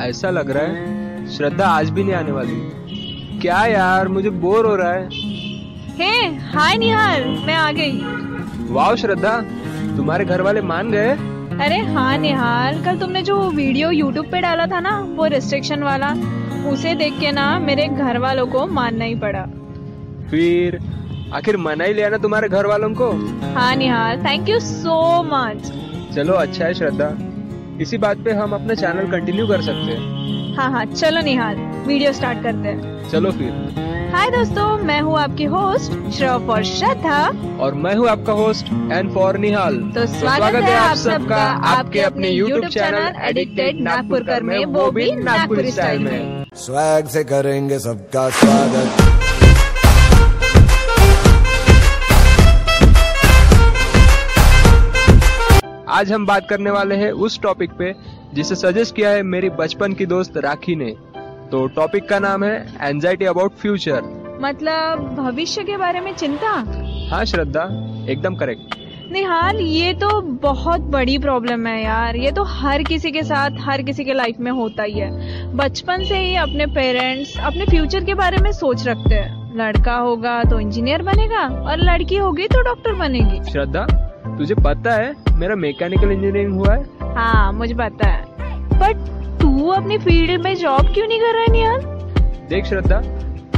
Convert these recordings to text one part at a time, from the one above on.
ऐसा लग रहा है श्रद्धा आज भी नहीं आने वाली। क्या यार मुझे बोर हो रहा है। हे हाय निहाल मैं आ गई। वाह श्रद्धा तुम्हारे घर वाले मान गए? अरे हाँ निहाल कल तुमने जो वीडियो यूट्यूब पे डाला था ना वो रिस्ट्रिक्शन वाला उसे देख के ना मेरे घर वालों को मानना ही पड़ा। फिर आखिर मना ही लिया ना तुम्हारे घर वालों को? हाँ Nihal thank you so much चलो अच्छा है श्रद्धा। इसी बात पे हम अपना चैनल कंटिन्यू कर सकते हैं। हाँ हाँ चलो निहाल वीडियो स्टार्ट करते हैं। चलो फिर। हाय दोस्तों मैं हूँ आपकी होस्ट श्रव और श्रद्धा। और मैं हूँ आपका होस्ट एन फॉर निहाल। तो स्वागत स्वागत है आप सबका आपके अपने YouTube चैनल एडिक्टेड नागपुरकर में वो भी नागपुर स्टाइल में। स्वैग से करेंगे सबका स्वागत। आज हम बात करने वाले हैं उस टॉपिक पे जिसे सजेस्ट किया है मेरी बचपन की दोस्त राखी ने। तो टॉपिक का नाम है एंजाइटी अबाउट फ्यूचर मतलब भविष्य के बारे में चिंता? हाँ श्रद्धा एकदम करेक्ट निहाल ये तो बहुत बड़ी प्रॉब्लम है यार। ये तो हर किसी के साथ हर किसी के लाइफ में होता ही है। बचपन से ही अपने पेरेंट्स अपने फ्यूचर के बारे में सोच रखते हैं। लड़का होगा तो इंजीनियर बनेगा और लड़की होगी तो डॉक्टर बनेगी। श्रद्धा तुझे पता है मेरा मैकेनिकल इंजीनियरिंग हुआ है। हाँ मुझे पता है। बट तू अपनी फ़ील्ड में जॉब क्यों नहीं कर रहा है निहाल देख श्रद्धा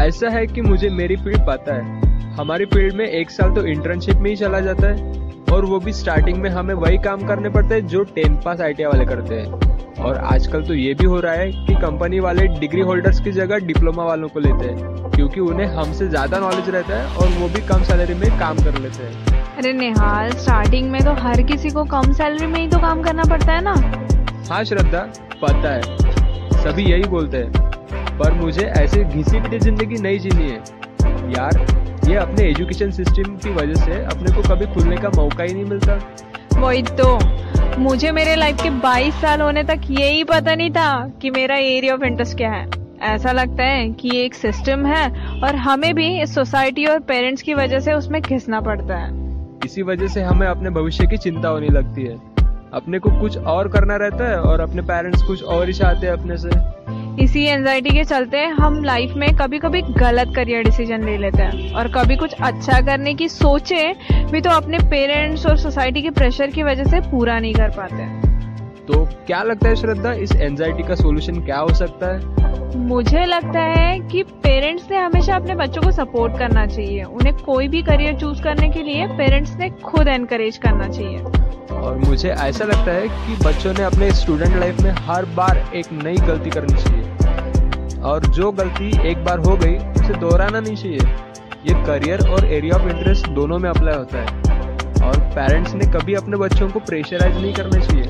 ऐसा है कि मुझे मेरी फ़ील्ड पता है। हमारी फ़ील्ड में एक साल तो इंटर्नशिप में ही चला जाता है। और वो भी स्टार्टिंग में हमें वही काम करने पड़ते हैं जो टेन पास आई वाले करते हैं। और आजकल तो ये भी हो रहा है कि कंपनी वाले डिग्री होल्डर्स की जगह डिप्लोमा वालों को लेते हैं क्योंकि उन्हें हमसे ज़्यादा नॉलेज रहता है और वो भी कम सैलरी में काम कर लेते हैं। अरे निहाल स्टार्टिंग में तो हर किसी को कम सैलरी में ही तो काम करना पड़ता है ना? हाँ श्रद्धा पता है सभी यही बोलते हैं पर मुझे ऐसे घिसी पिटी ज़िंदगी नहीं जीनी है। यार ये अपने एजुकेशन सिस्टम की वजह से अपने को कभी खुलने का मौका ही नहीं मिलता। वही तो मुझे मेरे लाइफ के 22 साल होने तक यही पता नहीं था कि मेरा एरिया ऑफ़ इंटरेस्ट क्या है। ऐसा लगता है कि ये एक सिस्टम है और हमें भी इस सोसाइटी और पेरेंट्स की वजह से उसमें घिसना पड़ता है। इसी वजह से हमें अपने भविष्य की चिंता होने लगती है। अपने को कुछ और करना रहता है और अपने पेरेंट्स कुछ और ही चाहते हैं अपने से। इसी एंजाइटी के चलते हम लाइफ में कभी कभी गलत करियर डिसीज़न ले लेते हैं और कभी कुछ अच्छा करने की सोचे भी तो अपने पेरेंट्स और सोसाइटी के प्रेशर की वजह से पूरा नहीं कर पाते। तो क्या लगता है श्रद्धा इस एंजाइटी का सोल्यूशन क्या हो सकता है? मुझे लगता है कि पेरेंट्स ने हमेशा अपने बच्चों को सपोर्ट करना चाहिए। उन्हें कोई भी करियर चूज़ करने के लिए पेरेंट्स ने खुद एनकरेज करना चाहिए। और मुझे ऐसा लगता है कि बच्चों ने अपने स्टूडेंट लाइफ में हर बार एक नई गलती करनी चाहिए। और जो गलती एक बार हो गई उसे दोहराना नहीं चाहिए। ये करियर और एरिया ऑफ़ इंटरेस्ट दोनों में अप्लाई होता है। और पेरेंट्स ने कभी अपने बच्चों को प्रेशराइज नहीं करना चाहिए।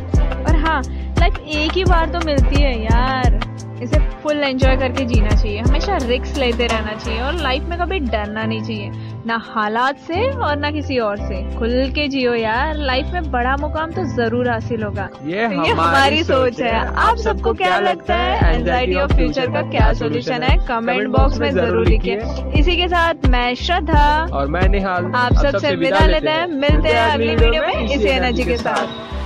और हाँ लाइफ एक ही बार तो मिलती है यार। इसे फुल एंजॉय करके जीना चाहिए। हमेशा रिक्स लेते रहना चाहिए और लाइफ में कभी डरना नहीं चाहिए। ना हालात से और ना किसी और से। खुल के जियो यार। लाइफ में बड़ा मुकाम तो ज़रूर हासिल होगा। ये तो ये हमारी सोच है। आप सबको क्या लगता है? एंजाइटी ऑफ़ फ्यूचर का क्या सोल्यूशन है? कमेंट बॉक्स में ज़रूर लिखिए। इसी के साथ मैं श्रद्धा। और मैं निहाल। आप सबसे विदा लेते हैं। मिलते हैं अगली वीडियो में इसी एनर्जी के साथ।